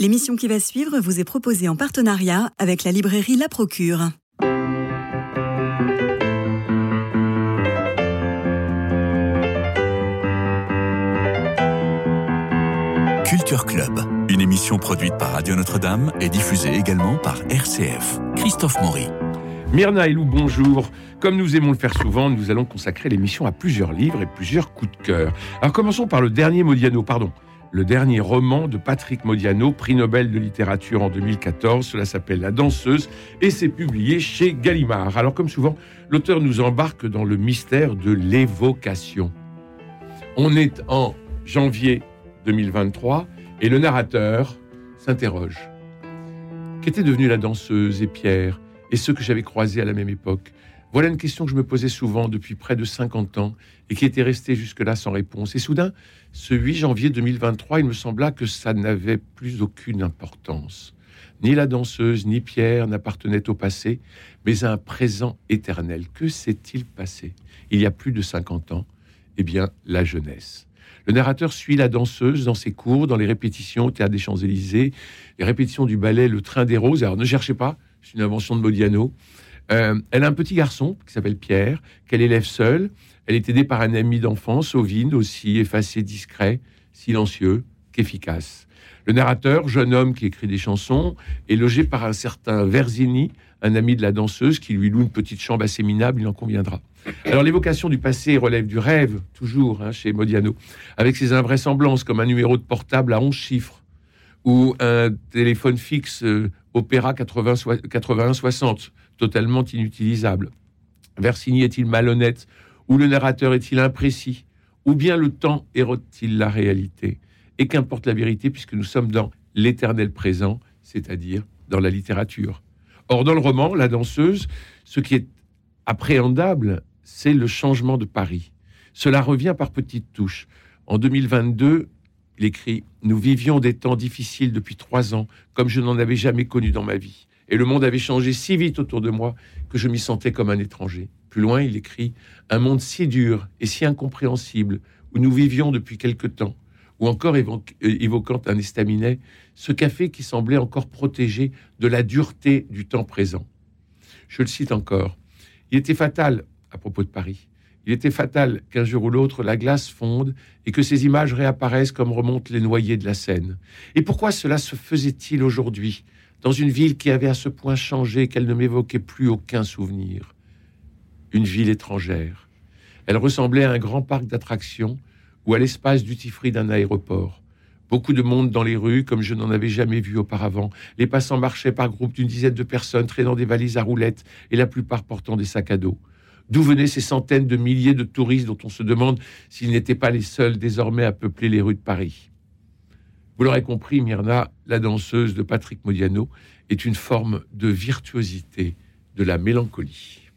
L'émission qui va suivre vous est proposée en partenariat avec la librairie La Procure. Culture Club, une émission produite par Radio Notre-Dame et diffusée également par RCF. Christophe Maury. Myrna et Lou, bonjour. Comme nous aimons le faire souvent, nous allons consacrer l'émission à plusieurs livres et plusieurs coups de cœur. Alors commençons par le dernier Modiano, pardon, le dernier roman de Patrick Modiano, prix Nobel de littérature en 2014. Cela s'appelle La danseuse et c'est publié chez Gallimard. Alors comme souvent, l'auteur nous embarque dans le mystère de l'évocation. On est en janvier 2023 et le narrateur s'interroge. Qu'était devenue la danseuse et Pierre? Et ceux que j'avais croisés à la même époque? Voilà une question que je me posais souvent depuis près de 50 ans et qui était restée jusque-là sans réponse. Et soudain, ce 8 janvier 2023, il me sembla que ça n'avait plus aucune importance. Ni la danseuse, ni Pierre n'appartenaient au passé, mais à un présent éternel. Que s'est-il passé il y a plus de 50 ans? Eh bien, la jeunesse. Le narrateur suit la danseuse dans ses cours, dans les répétitions au Théâtre des Champs-Élysées, les répétitions du ballet Le Train des Roses. Alors ne cherchez pas, c'est une invention de Modiano. Euh, elle a un petit garçon qui s'appelle Pierre, qu'elle élève seule. Elle est aidée par un ami d'enfance, Ovine, aussi effacé, discret, silencieux, qu'efficace. Le narrateur, jeune homme qui écrit des chansons, est logé par un certain Verzini, un ami de la danseuse, qui lui loue une petite chambre assez minable, il en conviendra. Alors l'évocation du passé relève du rêve, toujours, hein, chez Modiano, avec ses invraisemblances, comme un numéro de portable à 11 chiffres, ou un téléphone fixe euh, Opéra 8160, totalement inutilisable. Versini est-il malhonnête Ou le narrateur est-il imprécis Ou bien le temps érode-t-il la réalité Et qu'importe la vérité, puisque nous sommes dans l'éternel présent, c'est-à-dire dans la littérature. Or, dans le roman, La danseuse, ce qui est appréhendable, c'est le changement de Paris. Cela revient par petites touches. En 2022, il écrit Nous vivions des temps difficiles depuis trois ans, comme je n'en avais jamais connu dans ma vie. Et le monde avait changé si vite autour de moi que je m'y sentais comme un étranger. Plus loin, il écrit Un monde si dur et si incompréhensible, où nous vivions depuis quelque temps. Ou encore euh, évoquant un estaminet, ce café qui semblait encore protégé de la dureté du temps présent. Je le cite encore. Il était fatal, à propos de Paris, il était fatal qu'un jour ou l'autre la glace fonde et que ces images réapparaissent comme remontent les noyés de la Seine. Et pourquoi cela se faisait-il aujourd'hui, dans une ville qui avait à ce point changé qu'elle ne m'évoquait plus aucun souvenir Une ville étrangère. Elle ressemblait à un grand parc d'attractions ou à l'espace duty-free d'un aéroport. Beaucoup de monde dans les rues, comme je n'en avais jamais vu auparavant. Les passants marchaient par groupes d'une dizaine de personnes, traînant des valises à roulettes et la plupart portant des sacs à dos. D'où venaient ces centaines de milliers de touristes dont on se demande s'ils n'étaient pas les seuls désormais à peupler les rues de Paris Vous l'aurez compris, Myrna, la danseuse de Patrick Modiano, est une forme de virtuosité de la mélancolie.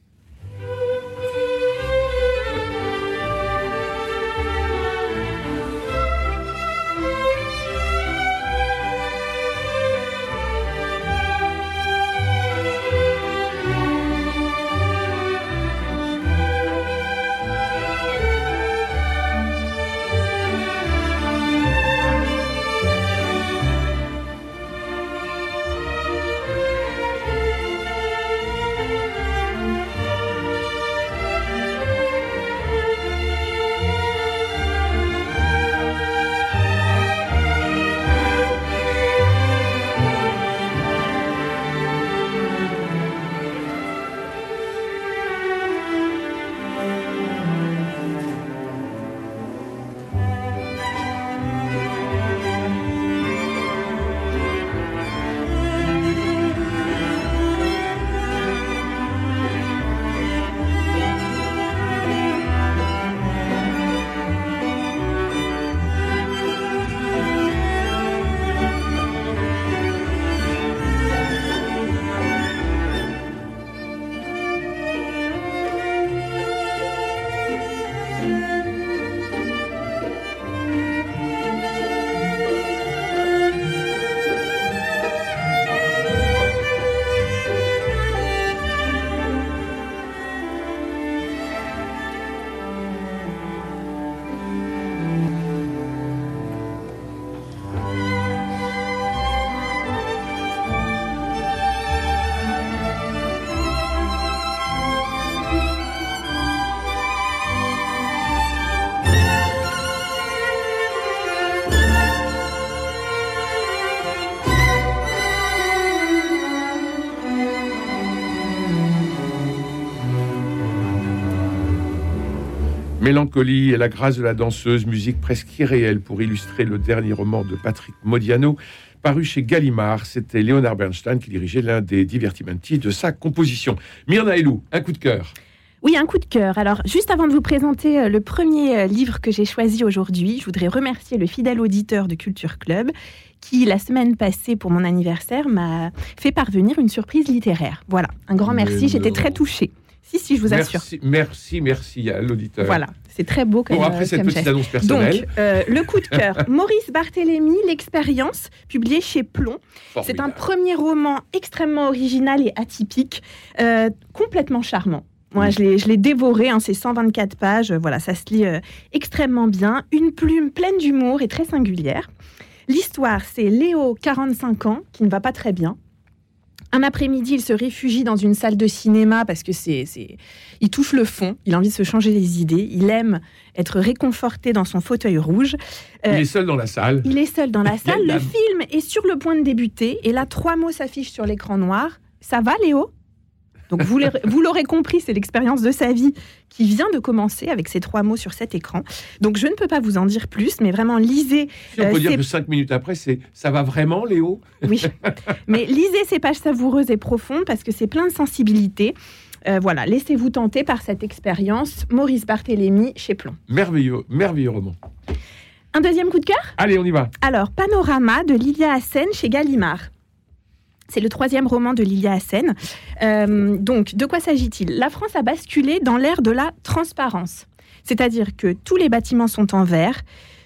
Mélancolie et la grâce de la danseuse, musique presque irréelle pour illustrer le dernier roman de Patrick Modiano, paru chez Gallimard. C'était Léonard Bernstein qui dirigeait l'un des divertimenti de sa composition. Myrna Elou, un coup de cœur. Oui, un coup de cœur. Alors, juste avant de vous présenter euh, le premier euh, livre que j'ai choisi aujourd'hui, je voudrais remercier le fidèle auditeur de Culture Club qui, la semaine passée, pour mon anniversaire, m'a fait parvenir une surprise littéraire. Voilà, un grand merci, j'étais très touchée. Si, si, je vous assure. Merci, merci, à l'auditeur. Voilà, c'est très beau quand Bon, après cette petite annonce personnelle. Donc, euh, le coup de cœur. Maurice Barthélémy, L'expérience, publié chez Plomb. C'est un premier roman extrêmement original et atypique, euh, complètement charmant. Moi, je l'ai dévoré, hein, c'est 124 pages, voilà, ça se lit euh, extrêmement bien. Une plume pleine d'humour et très singulière. L'histoire, c'est Léo, 45 ans, qui ne va pas très bien, un après-midi, il se réfugie dans une salle de cinéma parce que c'est, il touche le fond. Il a envie de se changer les idées. Il aime être réconforté dans son fauteuil rouge. il est seul dans la salle. Il est seul dans la salle. Le film est sur le point de débuter et là, trois mots s'affichent sur l'écran noir. Ça va, Léo? Donc vous l'aurez compris, c'est l'expérience de sa vie qui vient de commencer avec ces trois mots sur cet écran. Donc je ne peux pas vous en dire plus, mais vraiment lisez. Si on peut euh, dire que cinq minutes après, c'est ça va vraiment, Léo? Oui, mais lisez ces pages savoureuses et profondes parce que c'est plein de sensibilité. Euh, voilà, laissez-vous tenter par cette expérience. Maurice Barthélémy chez Plomb. Merveilleux, merveilleux roman. Un deuxième coup de cœur? Allez, on y va. Alors, Panorama de Lilia Hassen chez Gallimard. C'est le troisième roman de Lilia Hassen. Euh, donc, de quoi s'agit-il? La France a basculé dans l'ère de la transparence. C'est-à-dire que tous les bâtiments sont en verre,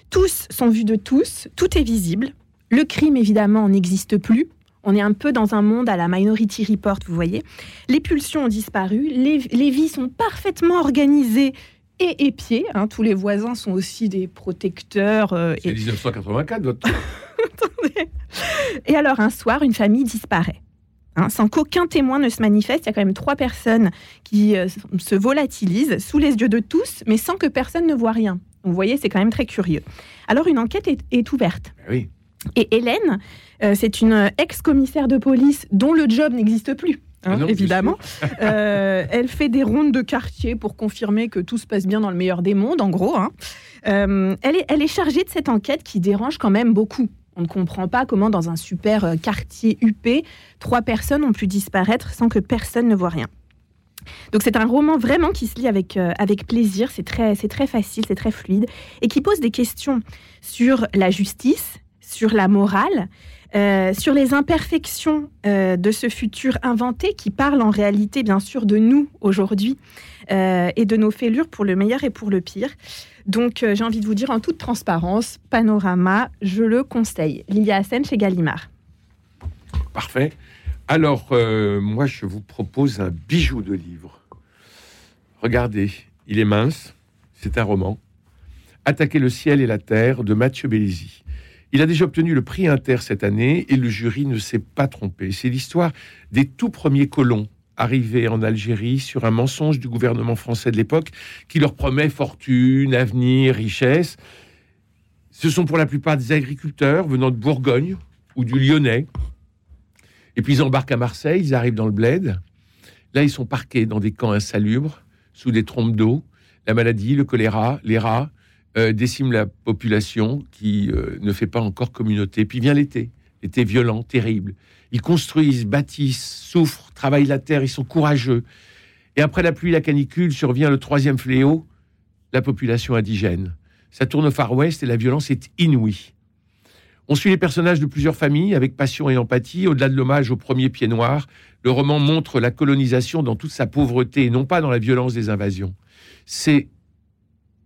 tous sont vus de tous, tout est visible. Le crime, évidemment, n'existe plus. On est un peu dans un monde à la Minority Report, vous voyez. Les pulsions ont disparu, les, vies sont parfaitement organisées et épiées. Hein. Tous les voisins sont aussi des protecteurs. Euh, C'est 1984, votre Et alors, un soir, une famille disparaît. Hein, sans qu'aucun témoin ne se manifeste, il y a quand même trois personnes qui euh, se volatilisent sous les yeux de tous, mais sans que personne ne voit rien. Vous voyez, c'est quand même très curieux. Alors, une enquête est, ouverte. Ben oui. Et Hélène, euh, c'est une ex-commissaire de police dont le job n'existe plus. Hein, ah évidemment. Euh, elle fait des rondes de quartier pour confirmer que tout se passe bien dans le meilleur des mondes, en gros. Hein. elle, est, elle est chargée de cette enquête qui dérange quand même beaucoup. On ne comprend pas comment dans un super euh, quartier huppé, trois personnes ont pu disparaître sans que personne ne voit rien. Donc c'est un roman vraiment qui se lit avec, euh, avec plaisir, c'est très, très facile, c'est très fluide, et qui pose des questions sur la justice, sur la morale, euh, sur les imperfections de ce futur inventé qui parle en réalité bien sûr de nous aujourd'hui et de nos fêlures pour le meilleur et pour le pire. Donc, euh, j'ai envie de vous dire en toute transparence, Panorama, je le conseille. Lilia Hassen chez Gallimard. Parfait. Alors, euh, moi, je vous propose un bijou de livre. Regardez, il est mince, c'est un roman. Attaquer le ciel et la terre de Mathieu Bellisi. Il a déjà obtenu le prix Inter cette année et le jury ne s'est pas trompé. C'est l'histoire des tout premiers colons arrivés en Algérie sur un mensonge du gouvernement français de l'époque qui leur promet fortune, avenir, richesse. Ce sont pour la plupart des agriculteurs venant de Bourgogne ou du Lyonnais. Et puis ils embarquent à Marseille, ils arrivent dans le bled. Là, ils sont parqués dans des camps insalubres, sous des trompes d'eau. La maladie, le choléra, les rats euh, déciment la population qui euh, ne fait pas encore communauté. Puis vient l'été, l'été violent, terrible. Ils construisent, bâtissent, souffrent, travaillent la terre, ils sont courageux. Et après la pluie, la canicule, survient le troisième fléau, la population indigène. Ça tourne au Far West et la violence est inouïe. On suit les personnages de plusieurs familles avec passion et empathie. Au-delà de l'hommage au premier pied noir, le roman montre la colonisation dans toute sa pauvreté et non pas dans la violence des invasions. C'est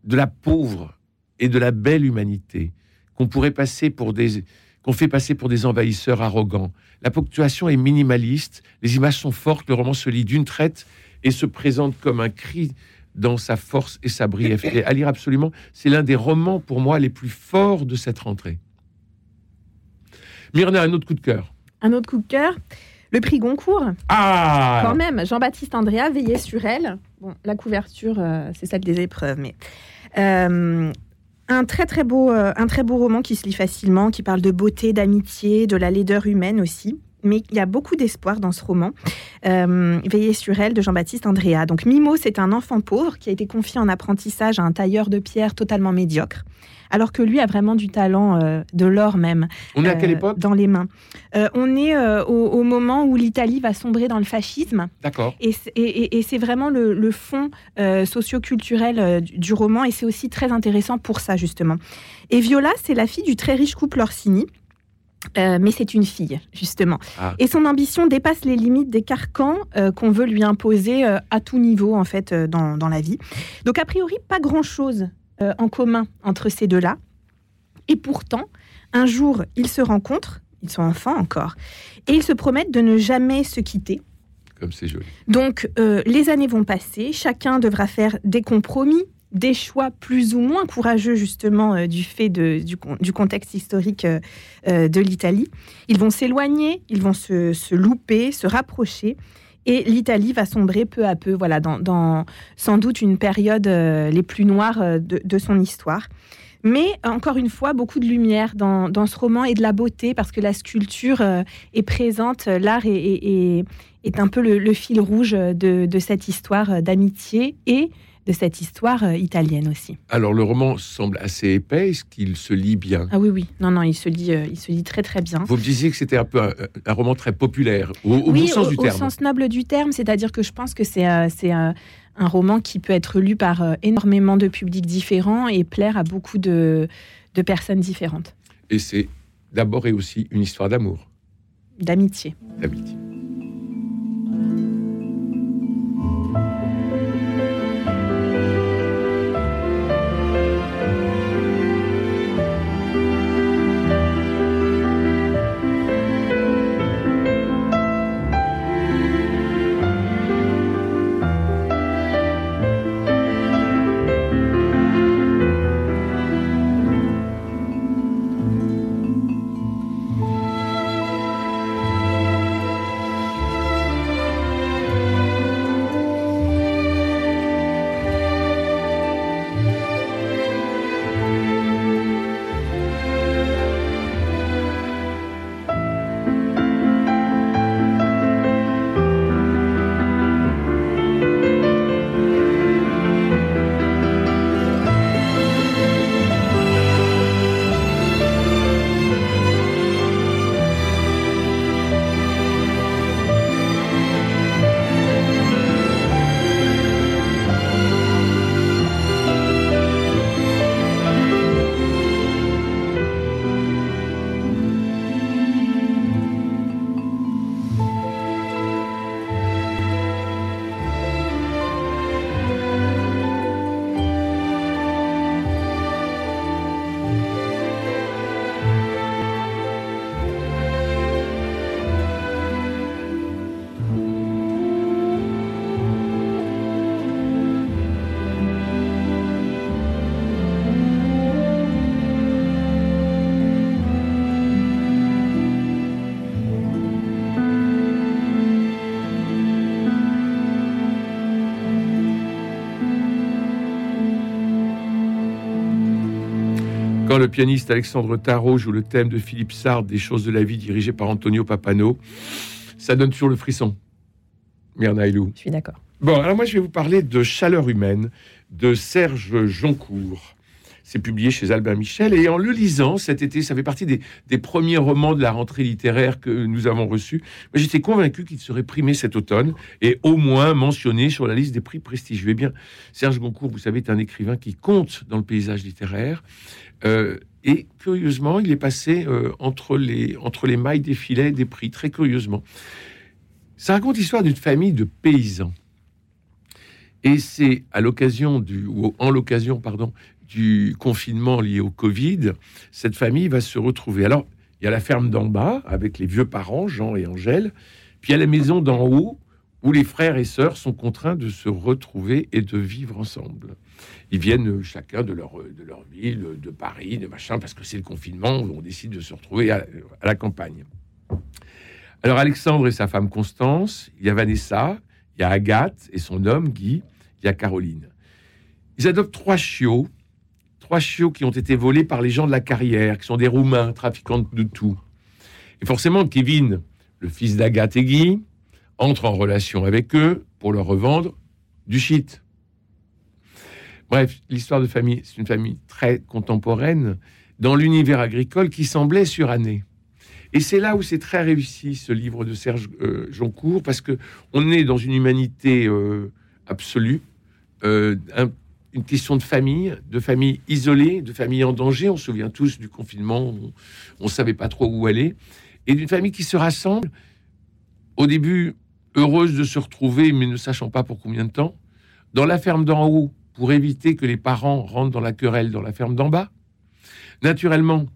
de la pauvre et de la belle humanité qu'on pourrait passer pour des, qu'on fait passer pour des envahisseurs arrogants. La ponctuation est minimaliste, les images sont fortes, le roman se lit d'une traite et se présente comme un cri dans sa force et sa brièveté. À lire absolument, c'est l'un des romans pour moi les plus forts de cette rentrée. Myrna, un autre coup de cœur. Un autre coup de cœur le prix Goncourt. Ah Quand même, Jean-Baptiste Andrea, veillait sur elle. Bon, la couverture, euh, c'est celle des épreuves, mais euh, un très très beau, euh, un très beau roman qui se lit facilement, qui parle de beauté, d'amitié, de la laideur humaine aussi. mais il y a beaucoup d'espoir dans ce roman. Euh, Veiller sur elle de Jean-Baptiste Andrea. Donc Mimo, c'est un enfant pauvre qui a été confié en apprentissage à un tailleur de pierre totalement médiocre alors que lui a vraiment du talent, euh, de l'or même. On est à quelle époque Dans les mains. on est au, moment où l'Italie va sombrer dans le fascisme. D'accord. Et, c'est vraiment le, fond socio-culturel du roman, et c'est aussi très intéressant pour ça, justement. Et Viola, c'est la fille du très riche couple Orsini. Euh, mais c'est une fille, justement. Ah. Et son ambition dépasse les limites des carcans euh, qu'on veut lui imposer euh, à tout niveau, en fait, dans, dans, la vie. Donc, a priori, pas grand-chose en commun entre ces deux-là. Et pourtant, un jour, ils se rencontrent, ils sont enfants encore, et ils se promettent de ne jamais se quitter. Comme c'est joli. Donc, les années vont passer, chacun devra faire des compromis, des choix plus ou moins courageux justement euh, du fait de, du, contexte historique euh, euh, de l'Italie. Ils vont s'éloigner, ils vont se, louper, se rapprocher. Et l'Italie va sombrer peu à peu, voilà, dans, sans doute une période les plus noires de, son histoire. Mais encore une fois, beaucoup de lumière dans, ce roman et de la beauté, parce que la sculpture est présente, l'art est, est, un peu le, fil rouge de, de cette histoire d'amitié et de cette histoire euh, italienne aussi. Alors le roman semble assez épais, est-ce qu'il se lit bien? Ah oui, oui, non, non, il se lit, euh, il se lit très très bien. Vous me disiez que c'était un peu un, roman très populaire, au, bon sens du terme. au sens noble du terme, c'est-à-dire que je pense que c'est euh, c'est un roman qui peut être lu par énormément de publics différents et plaire à beaucoup de, de personnes différentes. Et c'est d'abord et aussi une histoire d'amour. D'amitié. D'amitié. Quand le pianiste Alexandre Tarot joue le thème de Philippe Sard des choses de la vie dirigé par Antonio Papano, ça donne toujours le frisson. Myrnaïlou. Je suis d'accord. Bon, alors moi je vais vous parler de Chaleur humaine de Serge Joncourt. C'est publié chez Albin Michel et en le lisant cet été, ça fait partie des, premiers romans de la rentrée littéraire que nous avons reçus. J'étais convaincu qu'il serait primé cet automne et au moins mentionné sur la liste des prix prestigieux. Eh bien, Serge Goncourt, vous savez, est un écrivain qui compte dans le paysage littéraire. Euh, et curieusement, il est passé euh, entre, les, entre les mailles des filets des prix, très curieusement. Ça raconte l'histoire d'une famille de paysans. Et c'est à l'occasion du, ou en l'occasion, pardon, du confinement lié au Covid, cette famille va se retrouver. Alors, il y a la ferme d'en bas avec les vieux parents, Jean et Angèle, puis il y a la maison d'en haut où les frères et sœurs sont contraints de se retrouver et de vivre ensemble. Ils viennent chacun de leur, de leur ville, de Paris, de machin, parce que c'est le confinement, on décide de se retrouver à, la campagne. Alors Alexandre et sa femme Constance, il y a Vanessa, il y a Agathe et son homme Guy, il y a Caroline. Ils adoptent trois chiots, trois chiots qui ont été volés par les gens de la carrière, qui sont des Roumains, trafiquants de tout. Et forcément, Kevin, le fils d'Agathe et Guy, entre en relation avec eux pour leur revendre du shit. Bref, l'histoire de famille, c'est une famille très contemporaine dans l'univers agricole qui semblait suranné. Et c'est là où c'est très réussi ce livre de Serge euh, Joncourt parce que on est dans une humanité euh, absolue, euh, une question de famille, de famille isolée, de famille en danger. On se souvient tous du confinement, on ne savait pas trop où aller, et d'une famille qui se rassemble au début heureuse de se retrouver, mais ne sachant pas pour combien de temps, dans la ferme d'en haut pour éviter que les parents rentrent dans la querelle dans la ferme d'en bas. Naturellement,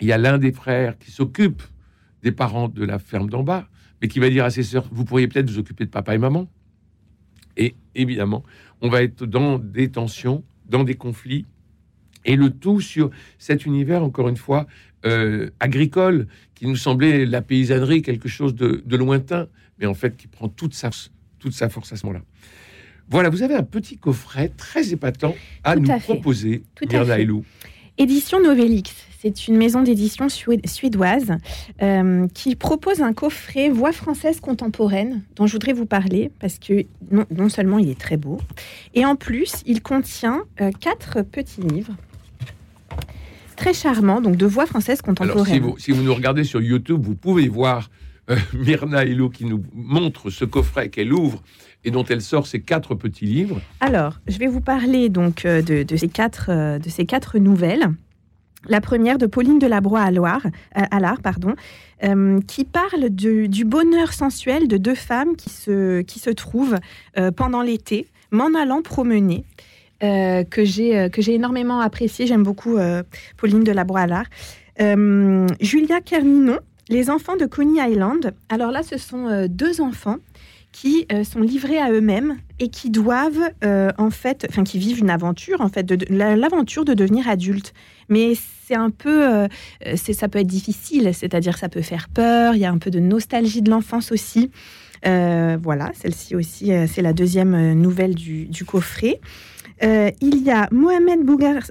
il y a l'un des frères qui s'occupe des parents de la ferme d'en bas, mais qui va dire à ses sœurs, vous pourriez peut-être vous occuper de papa et maman. Et évidemment, on va être dans des tensions, dans des conflits, et le tout sur cet univers, encore une fois, euh, agricole, qui nous semblait la paysannerie, quelque chose de, lointain, mais en fait qui prend toute sa, toute sa force à ce moment-là. Voilà, vous avez un petit coffret très épatant à nous proposer, Myrna Elou. Édition Novelix, c'est une maison d'édition suédoise euh, qui propose un coffret voix française contemporaine dont je voudrais vous parler parce que non, seulement il est très beau, et en plus il contient euh, quatre petits livres très charmants, donc de voix française contemporaine. si, vous, si vous nous regardez sur YouTube, vous pouvez voir euh, Myrna Hello qui nous montre ce coffret qu'elle ouvre et dont elle sort ces quatre petits livres. Alors, je vais vous parler donc euh, de, ces, quatre, euh, de ces quatre nouvelles. La première de Pauline Delabroix à Loire, euh, à l'art, pardon, qui parle du bonheur sensuel de deux femmes qui se, qui se trouvent pendant l'été, m'en allant promener. que j'ai énormément apprécié. J'aime beaucoup Pauline Delabroix à l'art. Julia Kerninon, Les enfants de Coney Island. Alors là, ce sont deux enfants qui euh, sont livrés à eux-mêmes et qui doivent euh, en fait, enfin qui vivent une aventure en fait, l'aventure de devenir adulte. Mais c'est un peu, euh, c'est ça peut être difficile, c'est-à-dire ça peut faire peur. Il y a un peu de nostalgie de l'enfance aussi. voilà, celle-ci aussi, c'est la deuxième nouvelle du, coffret. il y a Mohamed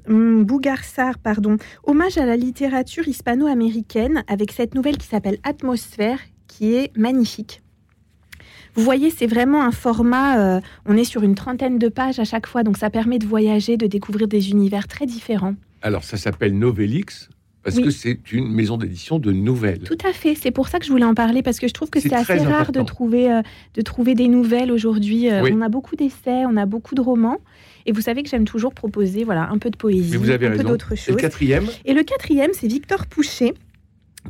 hum, Bougarsar, pardon, hommage à la littérature hispano-américaine avec cette nouvelle qui s'appelle Atmosphère, qui est magnifique. Vous voyez, c'est vraiment un format, euh, on est sur une trentaine de pages à chaque fois, donc ça permet de voyager, de découvrir des univers très différents. Alors ça s'appelle Novelix parce que c'est une maison d'édition de nouvelles. Tout à fait, c'est pour ça que je voulais en parler, parce que je trouve que c'est assez rare de trouver, euh, de trouver des nouvelles aujourd'hui. Euh, on a beaucoup d'essais, on a beaucoup de romans. Et vous savez que j'aime toujours proposer voilà, un peu de poésie, un peu d'autres choses. Et le quatrième? Et le quatrième, c'est Victor Pouchet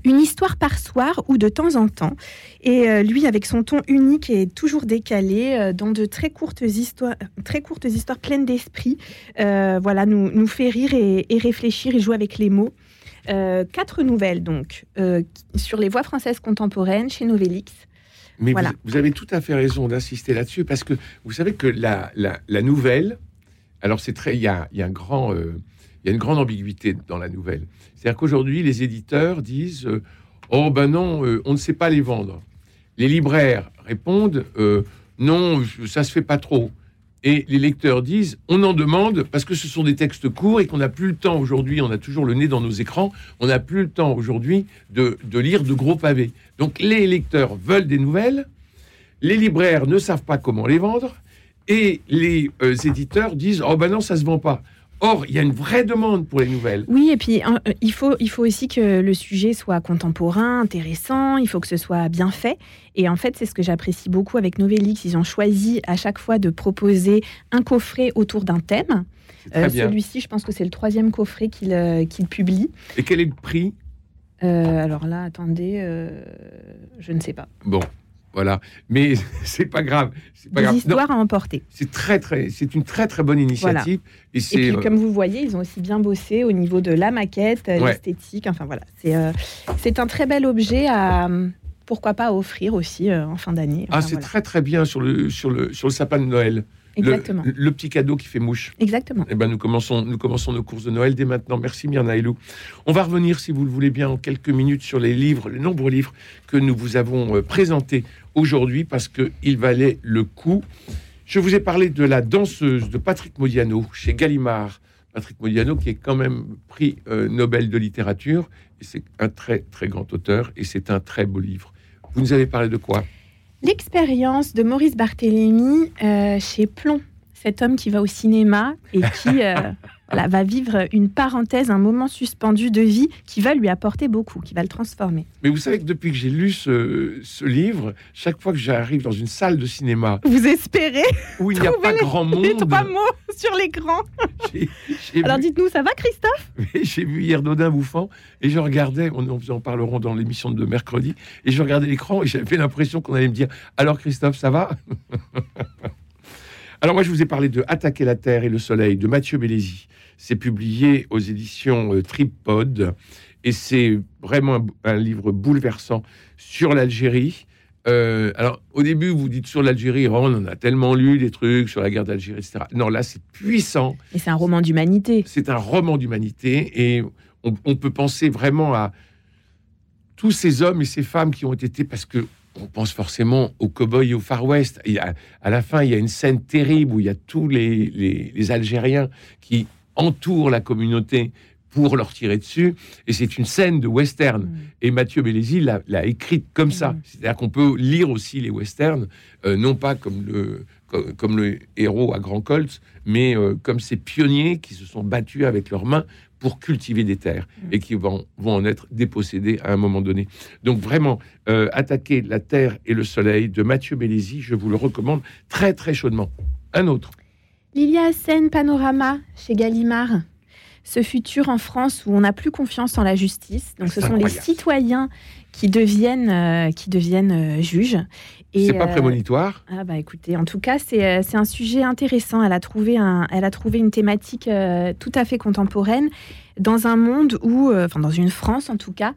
une histoire par soir ou de temps en temps. Et euh, lui, avec son ton unique et toujours décalé, euh, dans de très courtes histoires, très courtes histoires pleines d'esprit, euh, voilà, nous, nous fait rire et, réfléchir et jouer avec les mots. quatre nouvelles donc sur les voix françaises contemporaines chez Novelix. Mais voilà. vous, avez tout à fait raison d'insister là-dessus parce que vous savez que la, la, nouvelle, alors c'est très, il y a, y a un grand il y a une grande ambiguïté dans la nouvelle. C'est-à-dire qu'aujourd'hui, les éditeurs disent euh, Oh ben non, euh, on ne sait pas les vendre. Les libraires répondent euh, Non, ça se fait pas trop. Et les lecteurs disent On en demande parce que ce sont des textes courts et qu'on n'a plus le temps aujourd'hui, on a toujours le nez dans nos écrans, on n'a plus le temps aujourd'hui de, de lire de gros pavés. Donc les lecteurs veulent des nouvelles, les libraires ne savent pas comment les vendre, et les éditeurs disent Oh ben non, ça se vend pas. Or, il y a une vraie demande pour les nouvelles. Oui, et puis euh, il, faut, il faut aussi que le sujet soit contemporain, intéressant, il faut que ce soit bien fait. Et en fait, c'est ce que j'apprécie beaucoup avec Novellix. Ils ont choisi à chaque fois de proposer un coffret autour d'un thème. Euh, celui-ci, je pense que c'est le troisième coffret qu'il euh, publie. Et quel est le prix? Alors là, attendez, je ne sais pas. Bon, voilà. Mais c'est pas grave. C'est pas Des histoires à emporter. C'est très très, c'est une très très bonne initiative. Et, puis, euh, comme vous voyez, ils ont aussi bien bossé au niveau de la maquette, l'esthétique. Enfin voilà, c'est euh, c'est un très bel objet à pourquoi pas offrir aussi euh, en fin d'année. ah, c'est très très bien sur le sur le sur le sapin de Noël. Exactement. Le, petit cadeau qui fait mouche. Exactement. Eh ben, nous commençons, nous commençons nos courses de Noël dès maintenant. Merci Myrna Elou. On va revenir, si vous le voulez bien, en quelques minutes sur les livres, les nombreux livres que nous vous avons présentés aujourd'hui parce qu'il valait le coup. Je vous ai parlé de la danseuse de Patrick Modiano chez Gallimard. Patrick Modiano qui est quand même prix euh, Nobel de littérature. C'est un très très grand auteur et c'est un très beau livre. Vous nous avez parlé de quoi? L'expérience de Maurice Barthélémy euh, chez Plomb, cet homme qui va au cinéma et qui euh, va vivre une parenthèse, un moment suspendu de vie qui va lui apporter beaucoup, qui va le transformer. Mais vous savez que depuis que j'ai lu ce, livre, chaque fois que j'arrive dans une salle de cinéma, vous espérez où il n'y a pas grand monde, les trois mots sur l'écran. Alors dites-nous, ça va, Christophe? J'ai vu hier Dodin bouffant et je regardais, on en parlerons dans l'émission de mercredi, et je regardais l'écran et j'avais l'impression qu'on allait me dire alors Christophe, ça va? Alors moi, je vous ai parlé de Attaquer la Terre et le Soleil de Mathieu Bellesi. C'est publié aux éditions euh, Tripod et c'est vraiment un, livre bouleversant sur l'Algérie. Euh, alors, au début, vous dites sur l'Algérie, on en a tellement lu des trucs sur la guerre d'Algérie, etc. Non, là, c'est puissant. Et c'est un roman d'humanité. C'est un roman d'humanité et on, peut penser vraiment à tous ces hommes et ces femmes qui ont été, parce que on pense forcément aux cow-boys au Far West. Et à, la fin, il y a une scène terrible où il y a tous les, les Algériens qui entourent la communauté pour leur tirer dessus. Et c'est une scène de western. Mm. Et Mathieu Bellesi l'a écrite comme ça. Mm. C'est-à-dire qu'on peut lire aussi les westerns, euh, non pas comme le, comme, le héros à Grand Colt, mais euh, comme ces pionniers qui se sont battus avec leurs mains pour cultiver des terres mm. et qui vont, vont en être dépossédés à un moment donné. Donc vraiment, euh, attaquer la terre et le soleil de Mathieu Bellesi, je vous le recommande très très chaudement. Un autre. Lilia Sen Panorama chez Gallimard. Ce futur en France où on n'a plus confiance en la justice. Donc ce sont les citoyens qui deviennent, euh, qui deviennent euh, juges. C'est pas euh, prémonitoire Ah bah écoutez, en tout cas c'est un sujet intéressant. Elle a trouvé, un, elle a trouvé une thématique tout à fait contemporaine dans un monde où, enfin dans une France en tout cas,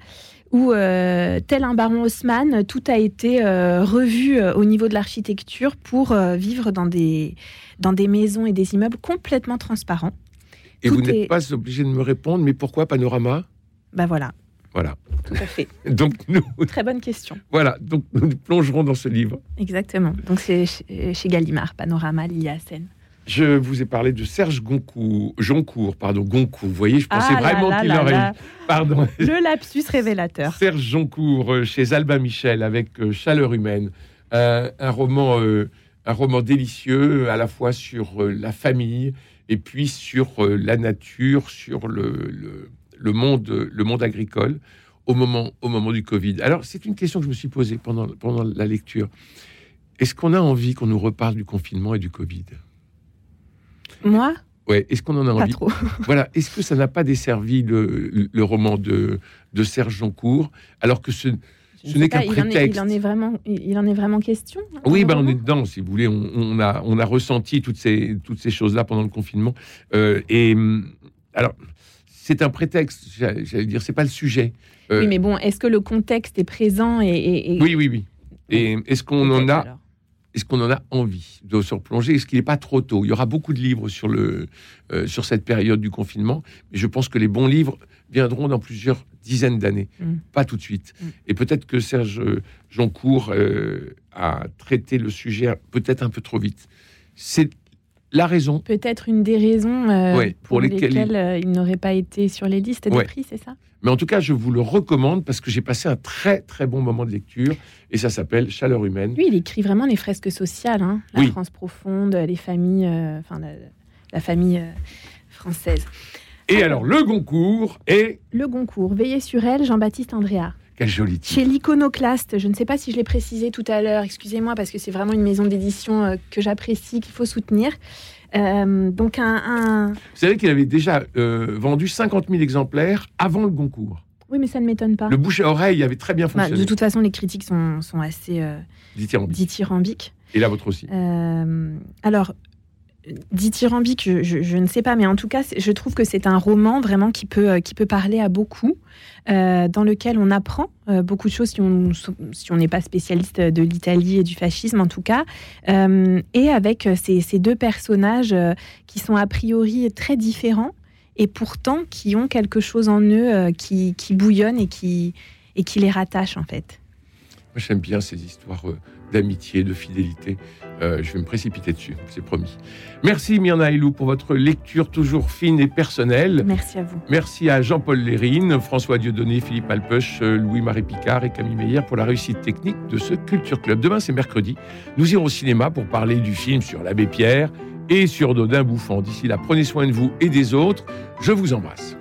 où, tel un baron Haussmann, tout a été revu au niveau de l'architecture pour vivre dans des, dans des maisons et des immeubles complètement transparents. Et vous n'êtes pas obligé de me répondre, mais pourquoi Panorama? Ben voilà. Voilà. Tout à fait. donc nous... Très bonne question. Voilà, donc nous plongerons dans ce livre. Exactement. Donc c'est chez Gallimard, Panorama, Seine. Je vous ai parlé de Serge Goncourt, Joncourt, pardon, Goncourt. Vous voyez, je pensais ah vraiment qu'il aurait. Pardon. Le lapsus révélateur. Serge Joncourt euh, chez Albin Michel avec euh, Chaleur humaine, euh, un roman un roman délicieux à la fois sur euh, la famille et puis sur euh, la nature, sur le, le, monde, le monde agricole au moment, au moment du Covid. Alors, c'est une question que je me suis posée pendant, pendant la lecture. Est-ce qu'on a envie qu'on nous reparle du confinement et du Covid? Moi? Ouais, est-ce qu'on en a envie? Pas trop. Voilà, est-ce que ça n'a pas desservi le, le, roman de, de Serge Joncourt, alors que ce, ce n'est qu'un prétexte. Il en, est, vraiment, il en est vraiment question. Hein, oui, ben on est dedans, si vous voulez. On, a, on a ressenti toutes ces, toutes ces choses-là pendant le confinement. Euh, et alors, c'est un prétexte. J'allais dire, c'est pas le sujet. Euh, oui, mais bon, est-ce que le contexte est présent et, Oui, oui, oui. Et est-ce qu'on en a est-ce qu'on en a envie de se replonger? Est-ce qu'il n'est pas trop tôt? Il y aura beaucoup de livres sur, le, euh, sur cette période du confinement, mais je pense que les bons livres viendront dans plusieurs dizaines d'années, mm. pas tout de suite. Mm. Et peut-être que Serge Joncourt euh, a traité le sujet peut-être un peu trop vite. C'est la raison. Peut-être une des raisons euh, pour, lesquelles, euh, il, n'aurait pas été sur les listes des prix, c'est ça? Mais en tout cas, je vous le recommande parce que j'ai passé un très très bon moment de lecture et ça s'appelle Chaleur humaine. Oui, il écrit vraiment les fresques sociales, hein. la France profonde, les familles, enfin la, famille française. Et alors, le Goncourt et... Le Goncourt, Veillez sur elle, Jean-Baptiste Andréa. Quel joli titre. Chez l'Iconoclaste, je ne sais pas si je l'ai précisé tout à l'heure, excusez-moi, parce que c'est vraiment une maison d'édition euh, que j'apprécie, qu'il faut soutenir. Euh, donc un, Vous savez qu'il avait déjà euh, vendu 50 000 exemplaires avant le Goncourt. Oui, mais ça ne m'étonne pas. Le bouche à oreille avait très bien bah, fonctionné. de toute façon, les critiques sont, sont assez dithyrambiques. Et la vôtre aussi. alors, dithyrambique, je, je, ne sais pas, mais en tout cas, je trouve que c'est un roman vraiment qui peut, euh, qui peut parler à beaucoup, euh, dans lequel on apprend euh, beaucoup de choses si on si n'est pas spécialiste de l'Italie et du fascisme en tout cas, et avec ces, ces, deux personnages qui sont a priori très différents et pourtant qui ont quelque chose en eux qui, qui bouillonne et qui, et qui les rattache en fait. J'aime bien ces histoires euh, d'amitié, de fidélité. Euh, je vais me précipiter dessus, c'est promis. Merci Myrna Elou pour votre lecture toujours fine et personnelle. Merci à vous. Merci à Jean-Paul Lérine, François Dieudonné, Philippe Alpeuch, euh, Louis-Marie Picard et Camille Meyer pour la réussite technique de ce Culture Club. Demain, c'est mercredi. Nous irons au cinéma pour parler du film sur l'abbé Pierre et sur Dodin Bouffant. D'ici là, prenez soin de vous et des autres. Je vous embrasse.